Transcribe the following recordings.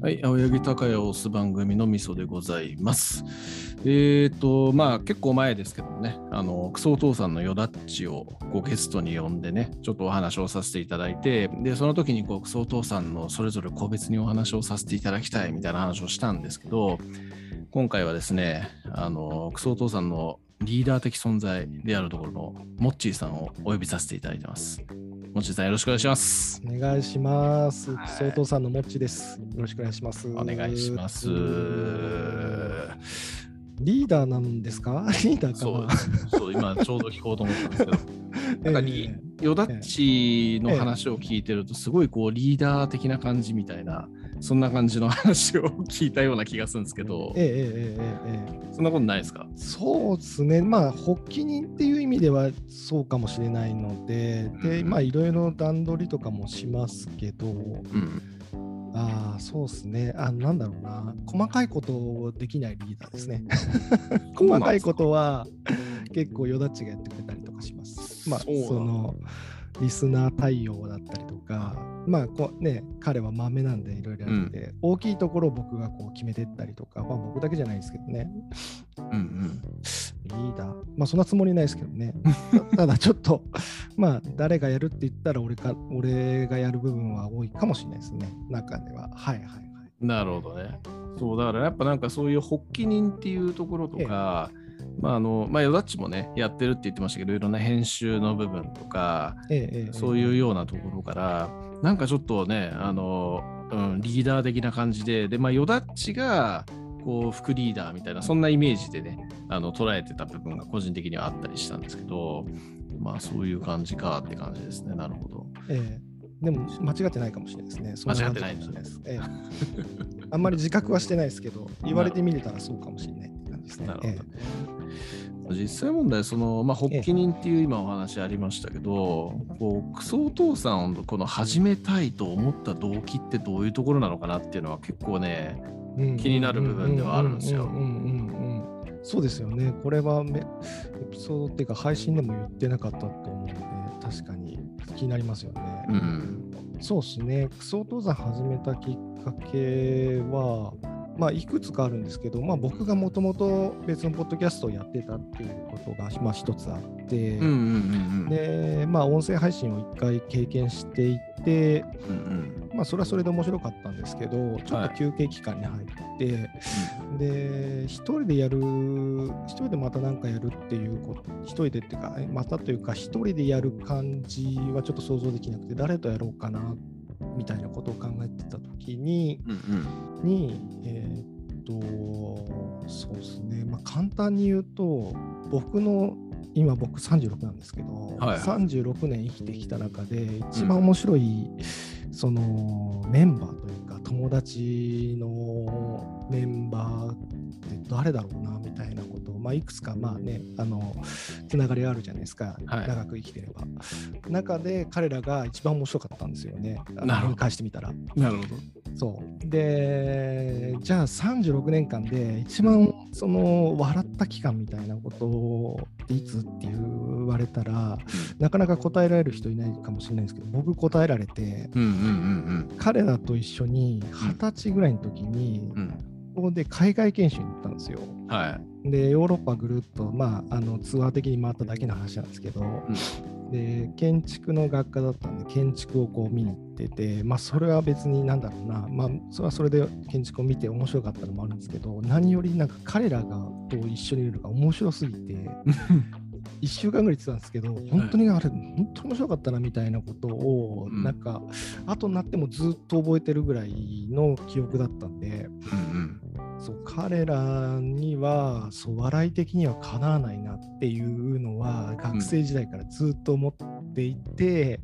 はい、青柳高也を推す番組のみそでございます。えっ、と、まあ結構前ですけどもね、あの、クソお父さんのよだっちをこうゲストに呼んでね、ちょっとお話をさせていただいて、で、その時にこうクソお父さんのそれぞれ個別にお話をさせていただきたいみたいな話をしたんですけど、今回はですね、あの、クソお父さんのリーダー的存在であるところのモッチーさんをお呼びさせていただいてます。モッチーさんよろしくお願いします。お願いします。はい総統さんのもっちです。よろしくお願いします。お願いします。リーダーなんですか？リーダーかそうなそう今ちょうど聞こうと思ったんですけど、なんかリえヨダッチの話を聞いてると、すごいこうリーダー的な感じみたいな、そんな感じの話を聞いたような気がするんですけどえ、えええええええそんなことないですか？そうですね。まあ、発起人っていう意味ではそうかもしれないので、で、うんまあ、いろいろ段取りとかもしますけど、うん。ああ、そうですね。あなんだろうな。細かいことをできないリーダーですね。細かいことは結構よだっちがやってくれたりとかしまあ、そのリスナー対応だったりとか、まあこうね、彼は豆なんでいろいろやって、大きいところを僕がこう決めてったりとか、まあ僕だけじゃないですけどね、うんうん。リーダー、まあそんなつもりないですけどね。た ただちょっと、まあ誰がやるって言ったら俺か俺がやる部分は多いかもしれないですね、中では。はいはいはい。なるほどね。そう、だからやっぱなんかそういう発起人っていうところとか、まああの、まあヨダッチもね、やってるって言ってましたけど、いろんな編集の部分とか、ええええそういうようなところから、なんかちょっとね、あの、うん、リーダー的な感じで、で、まあ、ヨダッチが、こう、副リーダーみたいな、そんなイメージでね、あの、捉えてた部分が個人的にはあったりしたんですけど、まあ、そういう感じかって感じですね。なるほど。ええでも間違ってないかもしれないですね。そん間違ってないです。ええあんまり自覚はしてないですけ ど、言われてみれたらそうかもしれないって感じですね。なるほどねえ。実際問題、その、まあ、発起人っていう今お話ありましたけど、こう、クソお父さんをこの始めたいと思った動機ってどういうところなのかなっていうのは結構ね、気になる部分ではあるんですよそうですよね。これはめエピソードっていうか配信でも言ってなかったと思うので、確かに気になりますよね。うん。そうですね、クソお父さん始めたきっかけは、まあ、いくつかあるんですけど、まあ、僕がもともと別のポッドキャストをやってたっていうことが、まあ、一つあって、うんうんうんうん。で、まあ、音声配信を一回経験していて、うんうん。まあ、それはそれで面白かったんですけど、ちょっと休憩期間に入って、で、一人でやる、一人でまた何かやるっていうこと、一人でっていうか、またというか、一人でやる感じはちょっと想像できなくて、誰とやろうかな、みたいなことを考えてたときに、うんうん。に、えーっと、そうですね、まあ、簡単に言うと、僕の、今僕36なんですけど、はいはい。36年生きてきた中で一番面白い、そのメンバーというか友達のメンバーって誰だろうなみたいなことを、まあ、いくつかまあねあのつながりがあるじゃないですか、はい。長く生きてれば。中で彼らが一番面白かったんですよね。見返してみたら。なるほど。そう。でじゃあ36年間で一番その笑った期間みたいなことっていつって言われたらなかなか答えられる人いないかもしれないんですけど僕答えられてうんうんうん彼らと一緒に二十歳ぐらいの時にうん。うん。ここで海外研修に行ったんですよ。はい。でヨーロッパぐるっと、まあ、あのツアー的に回っただけの話なんですけど、で建築の学科だったんで建築をこう見に行ってて、まあ、それは別になんだろうな、まあ、それはそれで建築を見て面白かったのもあるんですけど何よりなんか彼らがと一緒にいるのが面白すぎて 1週間ぐらい言ってたんですけど本当にあれ本当に面白かったなみたいなことをうんなんか後になってもずっと覚えてるぐらいの記憶だったんで。うんそう彼らにはそう笑い的にはかなわないなっていうのは学生時代からずっと思っていて、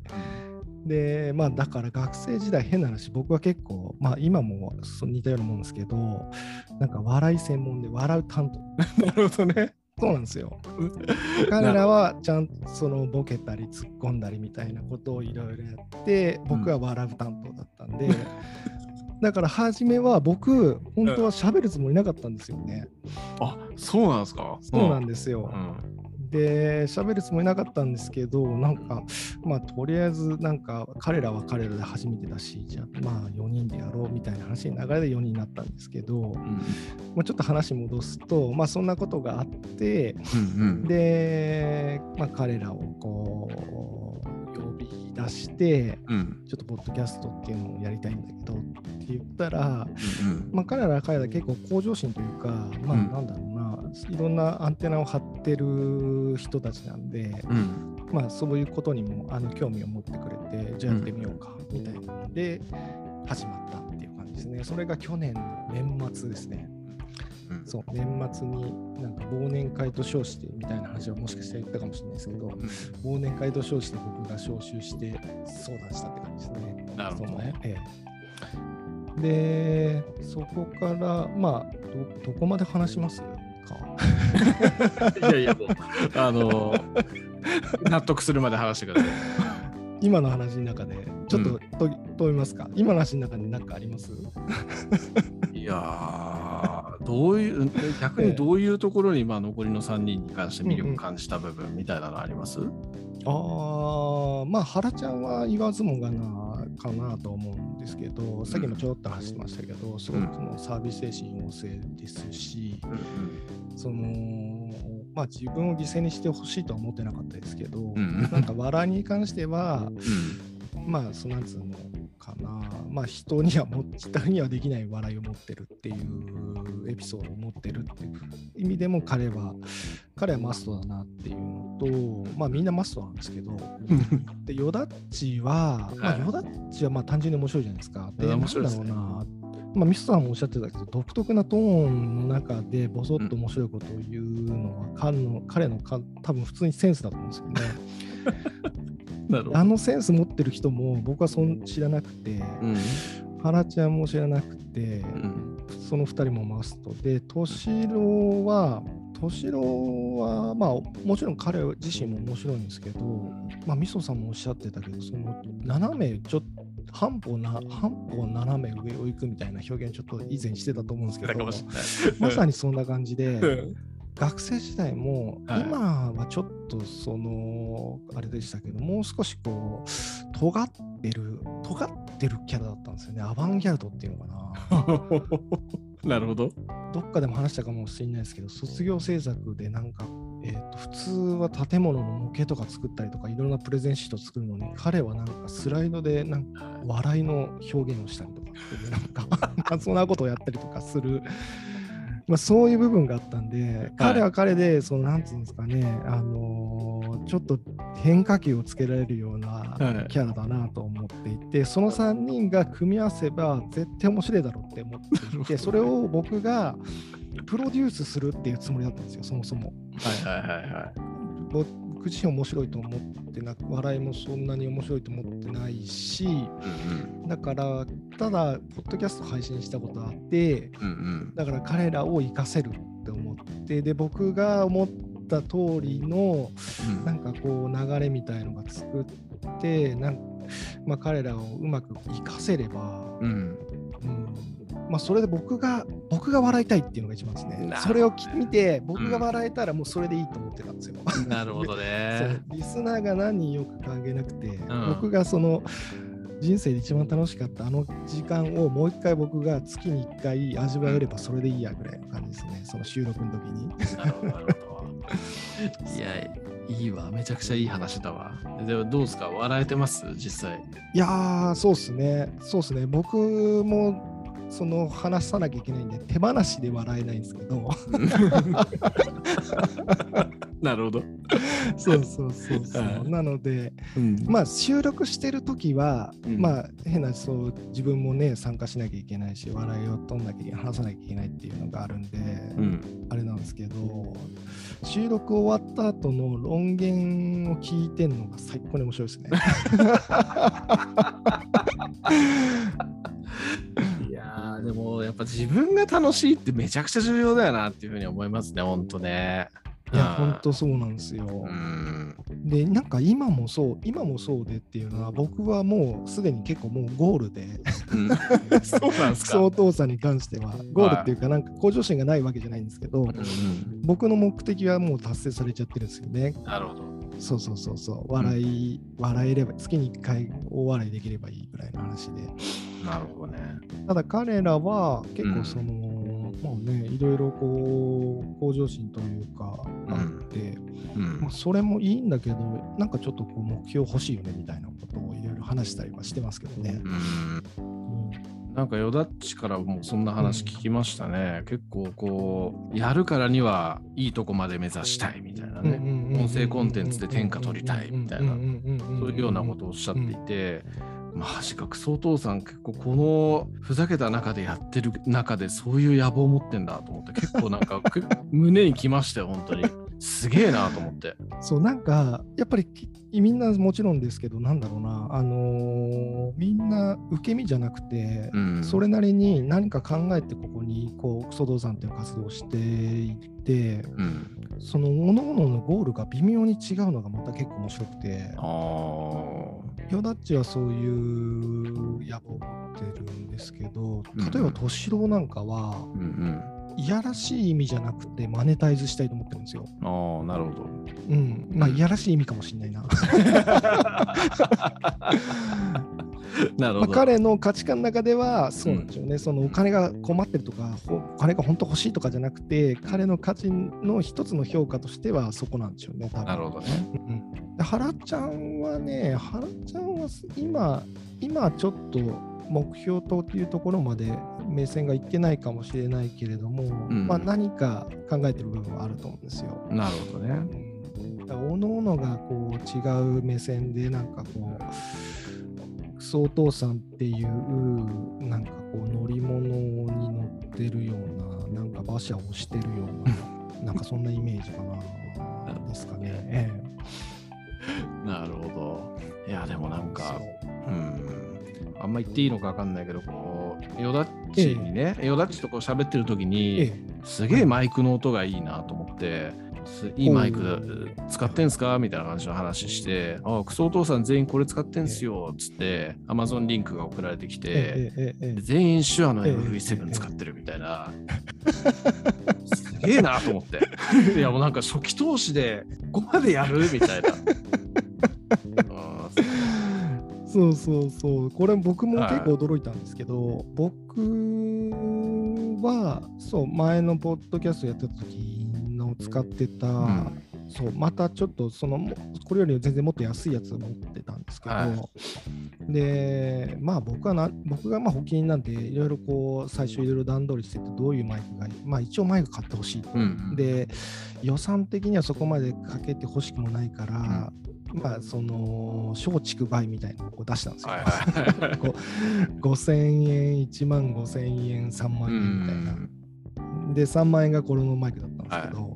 でまあだから学生時代変な話僕は結構まあ今も似たようなもんですけどなんか笑い専門で笑う担当うん。なるほどね。そうなんですよ。彼らはちゃんとそのボケたり突っ込んだりみたいなことをいろいろやって僕は笑う担当だったんで、だから初めは僕本当は喋るつもりなかったんですよね。あ、そうなんですか？そうなんですよ。うん。で、喋るつもりなかったんですけど、なんか、まあ、とりあえず、なんか、彼らは彼らで初めてだし、じゃあ、まあ、4人でやろうみたいな話に流れで4人になったんですけど、まあ、ちょっと話戻すと、まあ、そんなことがあって、うんうんで、まあ、彼らをこう、呼び出して、うんちょっとポッドキャストっていうのをやりたいんだけどって言ったら、うんまあ、彼らは彼ら結構向上心というか、まあ、うんなんだろうな、いろんなアンテナを張ってる人たちなんで、うんまあ、そういうことにもあの興味を持ってくれて、じゃあやってみようか、みたいなので、始まったっていう感じですね。それが去年の年末ですね。うん。そう、年末になんか忘年会と称してみたいな話はもしかしたら言ったかもしれないですけど、忘年会と称して僕が招集して相談したって感じですね。なるほど。ね。ええ。で、そこから、まあど、どこまで話しますか？いやいやもうあの納得するまで話してください。今の話の中で、ちょっとと問いますか？今の話の中に何かあります？いやーどういう逆にどういうところにまあ残りの3人に関して魅力を感じた部分みたいなのあります、ああ、まあ、原ちゃんは言わずもがなかなと思うんですけど、さっきもちょろっと話してましたけど、すごくそのサービス精神旺盛ですし、その、まあ、自分を犠牲にしてほしいとは思ってなかったですけど、うんうん。なんか笑いに関しては、うん。まあ、そのなんつうのかな、まあ、人にはも、人にはできない笑いを持ってるっていうエピソードを持ってるっていう意味でも彼は、彼はマストだなっていうのと、まあみんなマストなんですけど、で、ヨダッチは、まあ、はいヨダッチはまあ単純に面白いじゃないですか。で、面白いですねなんだろうな、まあ、ミスターもおっしゃってたけど、独特なトーンの中でボソッと面白いことを言うのは、彼の彼のか多分普通にセンスだと思うんですよね。あのセンス持ってる人も僕はそん。知らなくて、うん。原ちゃんも知らなくて、うん。その2人もマストで、敏郎は、敏郎は、まあ、もちろん彼自身も面白いんですけど、まあ、みそさんもおっしゃってたけど、その斜め、ちょっと、半歩な、半歩斜め上を行くみたいな表現、ちょっと以前してたと思うんですけど、まさにそんな感じで、学生時代も、はい。今はちょっとそのあれでしたけどもう少しこう尖ってる尖ってるキャラだったんですよね。アバンギャルドっていうのかな。なるほど。どっかでも話したかもしれないですけど卒業制作でなんか、えー、と普通は建物の模型とか作ったりとかいろんなプレゼンシート作るのに彼はなんかスライドでなんか笑いの表現をしたりとかっていうなんか そんなことをやったりとかする、まあ、そういう部分があったんで、彼は彼でそのなんていうんですかね、あのーちょっと変化球をつけられるようなはいキャラだなと思っていて、その3人が組み合わせば絶対面白いだろうって思っていて それを僕がプロデュースするっていうつもりだったんですよそもそも。はいはいはいはい。僕自身面白いと思ってなく笑いもそんなに面白いと思ってないしうんだからただポッドキャスト配信したことあってうんうん。だから彼らを活かせるって思ってで僕が思った通りのうん。なんかこう流れみたいのが作ってなんまあ、彼らをうまく活かせれば、うん。うんまあ、それで僕が僕が笑いたいっていうのが一番ですねそれをき見て僕が笑えたらもうそれでいいと思ってたんですよ。なるほどね。リスナーが何人よく関係なくて、ん僕がその人生で一番楽しかったあの時間をもう一回僕が月に1回味わえればそれでいいやぐらいの感じですね、その収録の時に。なるほどなるほど。いや、いいわ。めちゃくちゃいい話だわ。でもどうですか？笑えてます？実際。いやー、そうっすね、そうっすね、僕もその話さなきゃいけないんで、手放しで笑えないんですけど、なるほど。そうそうそうそうは。いなので、うんまあ収録してる時は、うんまあ変なそう自分もね参加しなきゃいけないし笑いを取んなきゃいけない話さなきゃいけないっていうのがあるんで、うん。あれなんですけど収録終わった後の論言を聞いてんのが最高に面白いですね。でもやっぱ自分が楽しいってめちゃくちゃ重要だよなっていうふうに思いますね、ほんとね。いやうん本当そうなんですよ。うん。でなんか今もそう今もそうでっていうのは僕はもうすでに結構もうゴールで、うん、そうなんですか相当さに関してはゴールっていうかなんか向上心がないわけじゃないんですけど、うんうん、僕の目的はもう達成されちゃってるんですよね。なるほど。そうそうそうそう笑い、うん、笑えれば月に1回大笑いできればいいぐらいの話で。なるほどね。ただ彼らは結構その、まあねいろいろこう向上心というかあって。うんまあ、それもいいんだけどなんかちょっとこう目標欲しいよねみたいなことをいろいろ話したりはしてますけどね。なんかよだっちからもそんな話聞きましたね。うん、結構こうやるからにはいいとこまで目指したいみたいなね。音声コンテンツで天下取りたいみたいなそういうようなことをおっしゃっていて。まあ、しか、クソお父さん、結構このふざけた中でやってる中でそういう野望を持ってんだと思って、結構なんか胸にきましたよ、本当に。すげえなと思って。そうなんかやっぱりみんなもちろんですけどなんだろうな。あのー、みんな受け身じゃなくて、うん、それなりに何か考えてここにこうクソ道山という活動をしていって、うん、その各々のゴールが微妙に違うのがまた結構面白くて。ヨダッチはそういう野望を持ってるんですけど例えば敏郎なんかは、うんうんいやらしい意味じゃなくてマネタイズしたいと思ってるんですよ。ああ、なるほど。うん。まあ、いやらしい意味かもしれないな。なるほど、まあ、彼の価値観の中ではそうなんでしょうね、うん、そのお金が困ってるとかお金が本当欲しいとかじゃなくて彼の価値の一つの評価としてはそこなんでしょうね多分なるほどね、うん、原ちゃんはね原ちゃんは今今ちょっと目標というところまで目線がいってないかもしれないけれども、うん、まあ、何か考えてる部分はあると思うんですよ。なるほどね。おのおのがこう違う目線でなんかこうクソお父さんっていうなんかこう乗り物に乗ってるようななんか馬車をしてるような なんかそんなイメージかなですかね。ええ、なるほど。いやでもなんかうん。あんま言っていいのか分かんないけど、こう、ヨダッチにね、ヨダッチとこう喋ってる時に、すげえマイクの音がいいなと思って、いいマイク使ってんすか？みたいな感じの話して、あクソお父さん全員これ使ってんすよっつって、アマゾンリンクが送られてきて、全員手話の FV7 使ってるみたいな。すげえなと思って。いやもうなんか初期投資でここまでやる？みたいな。そうそうそう。これ僕も結構驚いたんですけど、はい、僕はそう前のポッドキャストやってた時の使ってた、うん、そうまたちょっとそのこれより全然もっと安いやつを持ってたんですけど、はい、でまあ僕はな僕がまあ保金なんていろいろこう最初いろいろ段取りしててどういうマイクがいいまあ一応マイク買ってほしい、うん、で予算的にはそこまでかけてほしくもないから、まあ、その松竹梅みたいなのを出したんですよ。はいはい、5000円、1万5000円、3万円みたいな。で、3万円がこれのマイクだったんですけど、は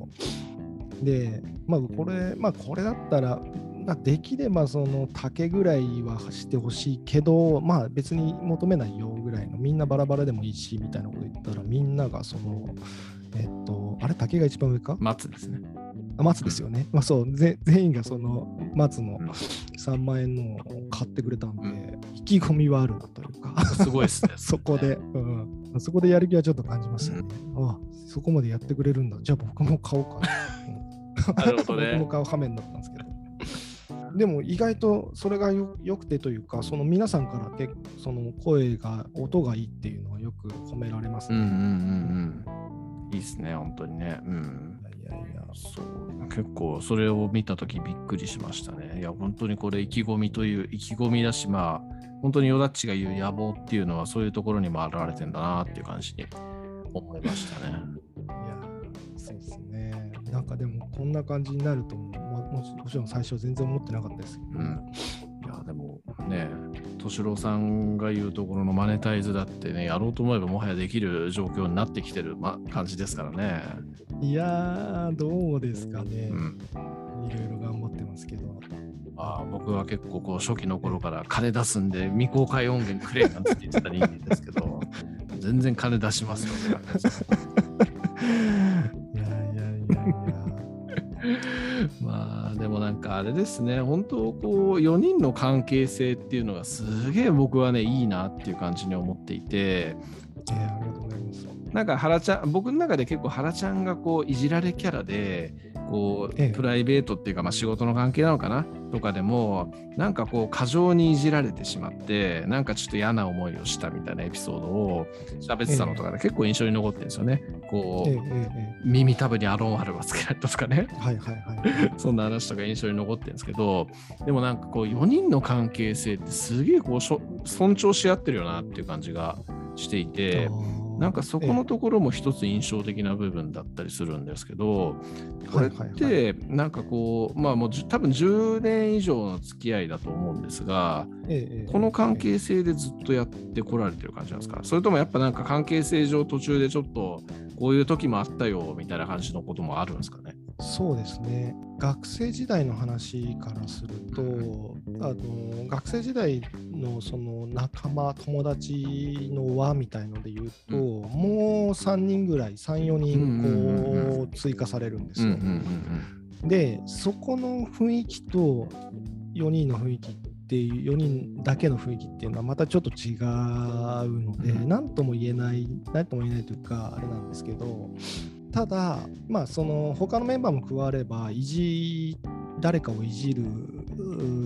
い、で、まあ、これ、まあ、これだったら、まあ、できればその竹ぐらいはしてほしいけど、まあ別に求めないよぐらいの、みんなバラバラでもいいしみたいなこと言ったら、みんながその、えっと、あれ、竹が一番上か？松ですね。松ですよね。まあそう、全員がその松の3万円のを買ってくれたんで、うん、意気込みはあるなというか、すごいですね。そこで、うん、そこでやる気はちょっと感じましたね。うん、ああ、そこまでやってくれるんだ。じゃあ僕も買おうかな。なるほどね。僕も買う羽目になったんですけど。でも意外とそれがよよくてというか、その皆さんから結その声が、音がいいっていうのはよく褒められますね。うんうんうんうん。いいですね、本当にね。うん。そう結構それを見た時びっくりしましたね。いや本当にこれ意気込みという意気込みだしまあ本当にヨダッチが言う野望っていうのはそういうところにも表れてんだなっていう感じに思いましたね。いやそうですね。なんかでもこんな感じになるとももちろん最初全然思ってなかったですけど、うんやでもね敏郎さんが言うところのマネタイズだってねやろうと思えばもはやできる状況になってきてる、ま、感じですからね。いやどうですかね、うん、いろいろ頑張ってますけど。あ僕は結構こう初期の頃から金出すんで未公開音源くれなんて言ってた人間ですけど 全然金出しますよねいやいやいやいやまあでもかあれですね、本当こう4人の関係性っていうのがすげえ僕はねいいなっていう感じに思っていて、えー、ありがとうございます。なんか原ちゃん僕の中で結構原ちゃんがこういじられキャラでこう、ええ、プライベートっていうか、まあ、仕事の関係なのかな？とかでもなんかこう過剰にいじられてしまってなんかちょっと嫌な思いをしたみたいなエピソードを喋ってたのとかで結構印象に残ってるんですよね。こう、耳たぶにアロンアルバつけられたとかね。はいはいはい、そんな話とか印象に残ってるんですけどでもなんかこう4人の関係性ってすげえこう尊重し合ってるよなっていう感じがしていて。なんかそこのところも一つ印象的な部分だったりするんですけど、これってなんかこう、まあもう多分10年以上の付き合いだと思うんですが、この関係性でずっとやってこられてる感じなんですか？それともやっぱなんか関係性上途中でちょっとこういう時もあったよみたいな感じのこともあるんですかね？そうですね。学生時代の話からするとあの学生時代のその仲間友達の輪みたいので言うと、うん、もう3人ぐらい34人こう追加されるんですよ。でそこの雰囲気と4人の雰囲気っていう4人だけの雰囲気っていうのはまたちょっと違うので何、うん、とも言えない何とも言えないというかあれなんですけどただ、まあ、その他のメンバーも加われば、いじ誰かをいじる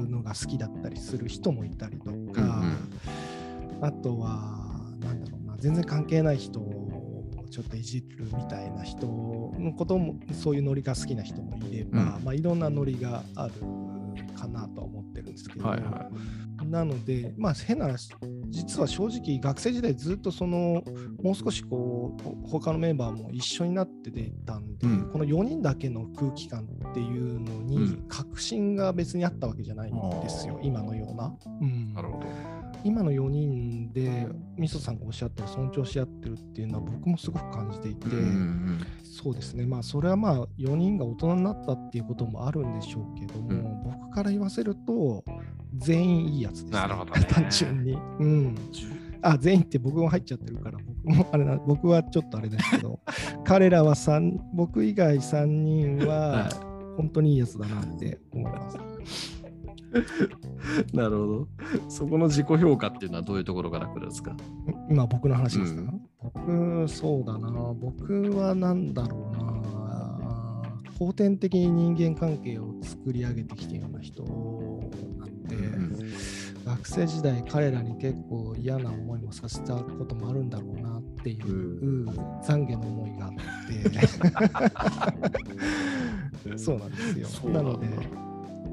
のが好きだったりする人もいたりとか、うんうん、あとは、なんだろうな、全然関係ない人をちょっといじるみたいな人のことも、そういうノリが好きな人もいれば、うん、まあ、いろんなノリがあるかなとは思ってるんですけど、はいはいなので、まあ、変な話、実は正直、学生時代ずっとその、もう少しこう、他のメンバーも一緒になって出たんで、うん、この4人だけの空気感っていうのに、確信が別にあったわけじゃないんですよ、うん、今のような。うん、なるほど。今の4人で、みそさんがおっしゃった尊重し合ってるっていうのは、僕もすごく感じていて、うんうん、そうですね、まあ、それはまあ、4人が大人になったっていうこともあるんでしょうけども、僕から言わせると、全員いいやつです、ね、なるほど、ね、単純に。うん。あ、全員って僕も入っちゃってるから、僕もあれな、僕はちょっとあれですけど、彼らは3、僕以外3人は本当にいいやつだなって思います。なるほど。そこの自己評価っていうのはどういうところから来るんですか？今僕の話ですか、うん、僕、そうだな。僕は何だろうな。後天的に人間関係を作り上げてきてるような人で、うん、学生時代彼らに結構嫌な思いもさせたこともあるんだろうなっていう、懺悔の思いがあって。そうなんですよ。なので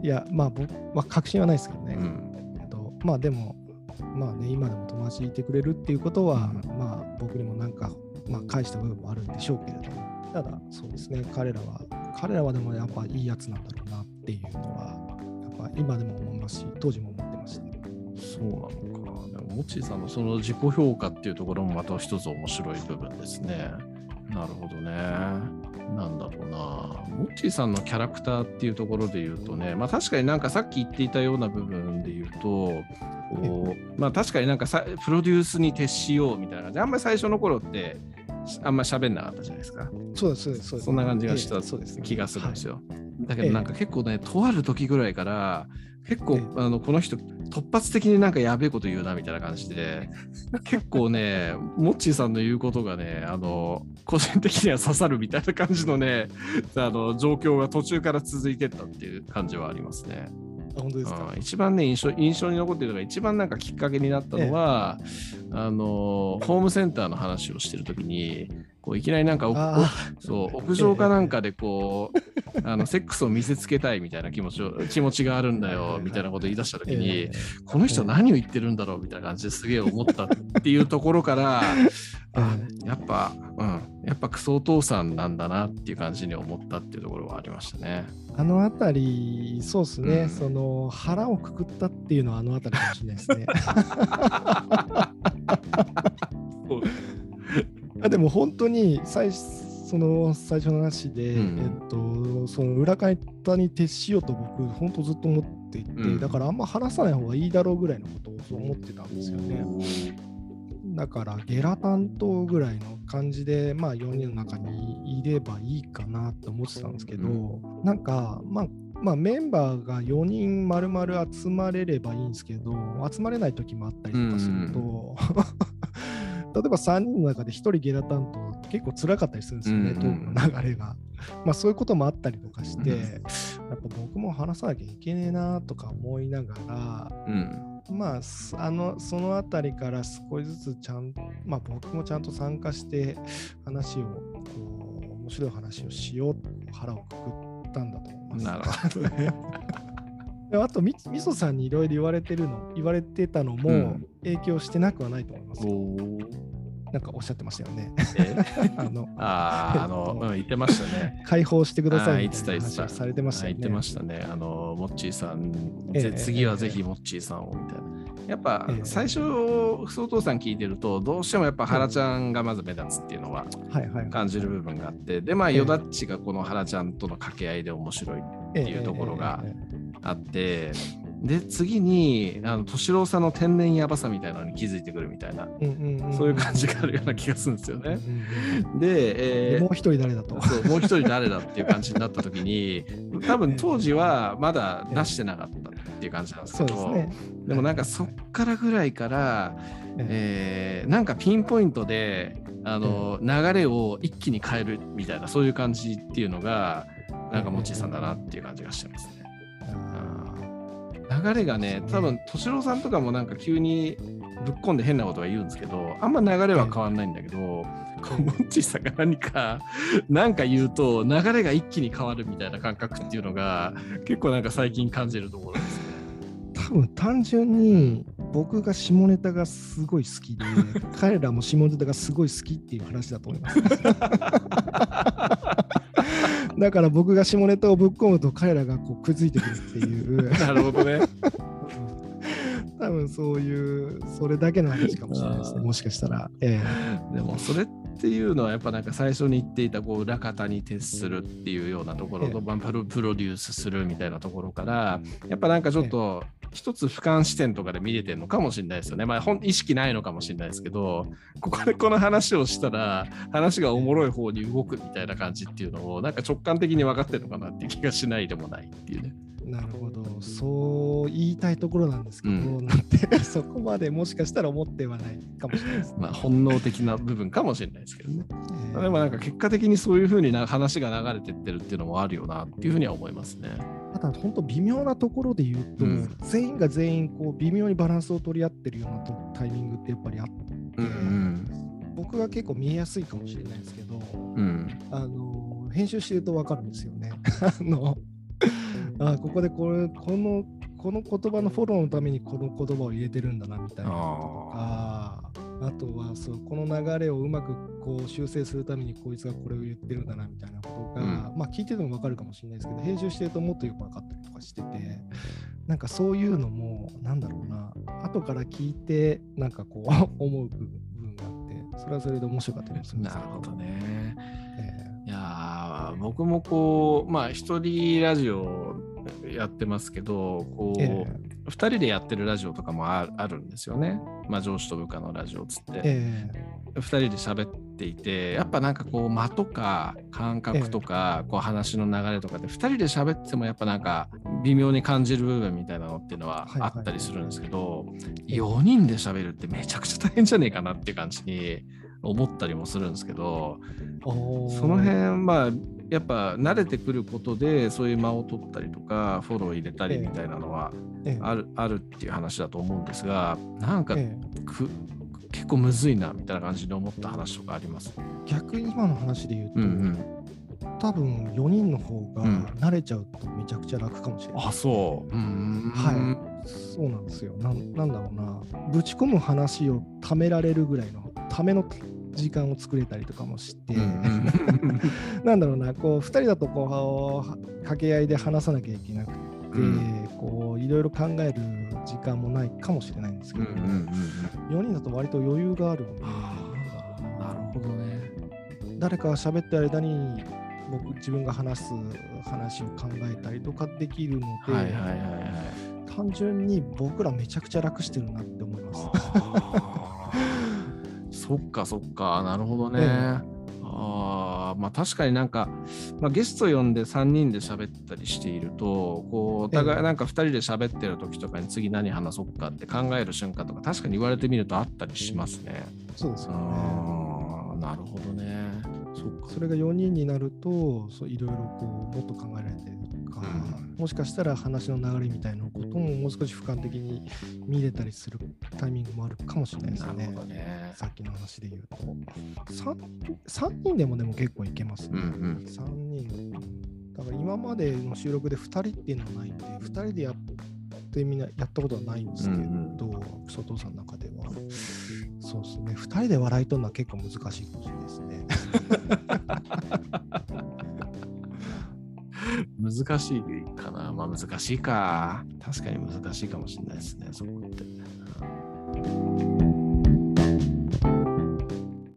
いやまあ僕は確信はないですけどね、うん、えっと、まあでもまあね今でも友達いてくれるっていうことは、うん、まあ僕にもなんか、まあ、返した部分もあるんでしょうけれども。ただそうですね彼らは彼らはでもやっぱいいやつなんだろうなっていうのはぱ今でも思いますし、当時も思ってました、ね。そうなのか。でも、モッチーさんのその自己評価っていうところもまた一つ面白い部分ですね。なるほどね。なんだろうな。モッチーさんのキャラクターっていうところで言うとね、まあ確かになんかさっき言っていたような部分で言うと、こうまあ確かになんかさプロデュースに徹しようみたいな感じあんまり最初の頃ってあんまり喋んなかったじゃないですか。そうです、そうです。そんな感じがした、そうです気がするんですよ。はいだけどなんか結構ね、とある時ぐらいから結構、あのこの人突発的になんかやべえこと言うなみたいな感じで結構ねモッチーさんの言うことがねあの個人的には刺さるみたいな感じのねあの状況が途中から続いてったっていう感じはありますね。本当ですか、一番ね印象印象に残っているのが一番なんかきっかけになったのは、あのホームセンターの話をしてる時にこういきなりなんかそう屋上かなんかでこう、あのセックスを見せつけたいみたいな気持ちを気持ちがあるんだよみたいなことを言い出した時に、この人何を言ってるんだろうみたいな感じですげえ思ったっていうところから あやっぱうんやっぱクソお父さんなんだなっていう感じに思ったっていうところはありましたね。あの辺りそうですね、うん、その腹をくくったっていうのはあの辺りかもしれないですね。あでも本当に最その最初の話で、うん、えっと、その裏方に徹しようと僕、本当ずっと思っていて、うん、だからあんま話さない方がいいだろうぐらいのことをそう思ってたんですよね。だからゲラ担当ぐらいの感じで、まあ4人の中にいればいいかなと思ってたんですけど、うん、なんか、まあまあ、メンバーが4人丸々集まれればいいんですけど、集まれない時もあったりとかすると、例えば3人の中で1人ゲラ担当結構辛かったりするんですよね、トークの流れが。まあそういうこともあったりとかして、やっぱ僕も話さなきゃいけねえなとか思いながら、うん、まああのそのあたりから少しずつちゃんまあ僕もちゃんと参加して話をこう面白い話をしよう腹をくくったんだと思います。なるほど ね。あとみ、みそさんにいろいろ言われてるの、言われてたのも影響してなくはないと思います。うんなんかおっしゃってましたよね。あの、ああの、うん、言ってましたね。解放してくださいみたいな話されてましたね。言ってましたね。あの、モッチーさん、え次はぜひモッチーさんをみたいな。やっぱ最初、不お父さん聞いてると、どうしてもやっぱ原ちゃんがまず目立つっていうのは感じる部分があって、で、まあ、ヨダッチがこの原ちゃんとの掛け合いで面白いっていうところがあって、で次にあの敏郎さんの天然やばさみたいなのに気づいてくるみたいな、そういう感じがあるような気がするんですよね。で、えー、もう一人誰だと。そうもう一人誰だっていう感じになった時に多分当時はまだ出してなかったっていう感じなんですけど、ね、でもなんかそっからぐらいから、えー、なんかピンポイントであの、流れを一気に変えるみたいなそういう感じっていうのがなんかもちさんだなっていう感じがしてますね。流れがね、多分敏郎さんとかもなんか急にぶっ込んで変なことは言うんですけど、あんま流れは変わんないんだけど、モッチーさんが何か、何か言うと、流れが一気に変わるみたいな感覚っていうのが、結構なんか最近感じるところですね。多分単純に僕が下ネタがすごい好きで、彼らも下ネタがすごい好きっていう話だと思います。だから僕が下ネタをぶっ込むと彼らがこうくずいてくるっていう。なるほどね。多分そういう、それだけの話かもしれないですね、もしかしたら。ええ、でもそれっていうのはやっぱなんか最初に言っていたこう裏方に徹するっていうようなところと、ええ、プロデュースするみたいなところからやっぱなんかちょっと一つ俯瞰視点とかで見れてるのかもしれないですよね。まあ、意識ないのかもしれないですけど、ここでこの話をしたら、話がおもろい方に動くみたいな感じっていうのを、なんか直感的に分かってるのかなっていう気がしないでもないっていうね。なるほど、そう言いたいところなんですけど、うん、なんて そこまでもしかしたら思ってはないかもしれないです、ね、まあ本能的な部分かもしれないですけどね。えー、でもなんか結果的にそういうふうにな話が流れてってるっていうのもあるよなっていうふうには思いますね。ただ本当微妙なところで言うと、うん、全員が全員こう微妙にバランスを取り合ってるようなタイミングってやっぱりあって、うんうん、僕が結構見えやすいかもしれないですけど、うん、あの編集してると分かるんですよね。あのあここでこれこのこの言葉のフォローのためにこの言葉を入れてるんだなみたいな。とかあとはそうこの流れをうまくこう修正するためにこいつがこれを言ってるんだなみたいなことが、うん、まあ聞いてても分かるかもしれないですけど編集してるともっとよく分かったりとかしててなんかそういうのもなんだろうな。後から聞いてなんかこう思う部分があってそれはそれで面白かったりもするんですなるほどね。えー、いや僕もこうまあ一人ラジオやってますけどこう、えー2人でやってるラジオとかもあるんですよね。まあ、上司と部下のラジオつって。えー、2人で喋っていて、やっぱなんかこう間とか感覚とか、こう話の流れとかで2人で喋ってもやっぱなんか微妙に感じる部分みたいなのっていうのはあったりするんですけど、4人で喋るってめちゃくちゃ大変じゃねえかなっていう感じに思ったりもするんですけど、その辺まあやっぱ慣れてくることでそういう間を取ったりとかフォロー入れたりみたいなのはある,、あるっていう話だと思うんですがなんか、く結構むずいなみたいな感じで思った話とかあります？逆に今の話で言うと、うんうん、多分4人の方が慣れちゃうとめちゃくちゃ楽かもしれない、う。ん、あそうはい。そうなんですよ。ななんだろうな。ぶち込む話をためられるぐらいのための時間を作れたりとかもして、なんだろうなこう2人だとこう掛け合いで話さなきゃいけなくて、うん、こういろいろ考える時間もないかもしれないんですけど、うんうんうん、4人だと割と余裕があるので、なるほどね。誰かが喋ってる間に僕自分が話す話を考えたりとかできるので、はいはいはいはい、単純に僕らめちゃくちゃ楽してるなって思います。そっかそっか、なるほどね。あまあ確かになんか、まあ、ゲスト呼んで3人で喋ったりしているとこうお互いなんか2人で喋ってる時とかに次何話そうかって考える瞬間とか確かに言われてみるとあったりしますね。そうですよね。なるほどね。そうかそれが4人になるとそういろいろこうもっと考えられてか、うん、もしかしたら話の流れみたいなことももう少し俯瞰的に見れたりするタイミングもあるかもしれないですね。ねさっきの話で言うと 3, 3人でもでも結構いけますね。うんうん、3人だから今までの収録で2人っていうのはないんで2人でやってみなやったことはないんですけど、うんうん、佐藤さんの中では。そうですね。2人で笑いとるのは結構難しいかもしれないですね。難しいかな。まあ難しいか。確かに難しいかもしれないですね、そこって。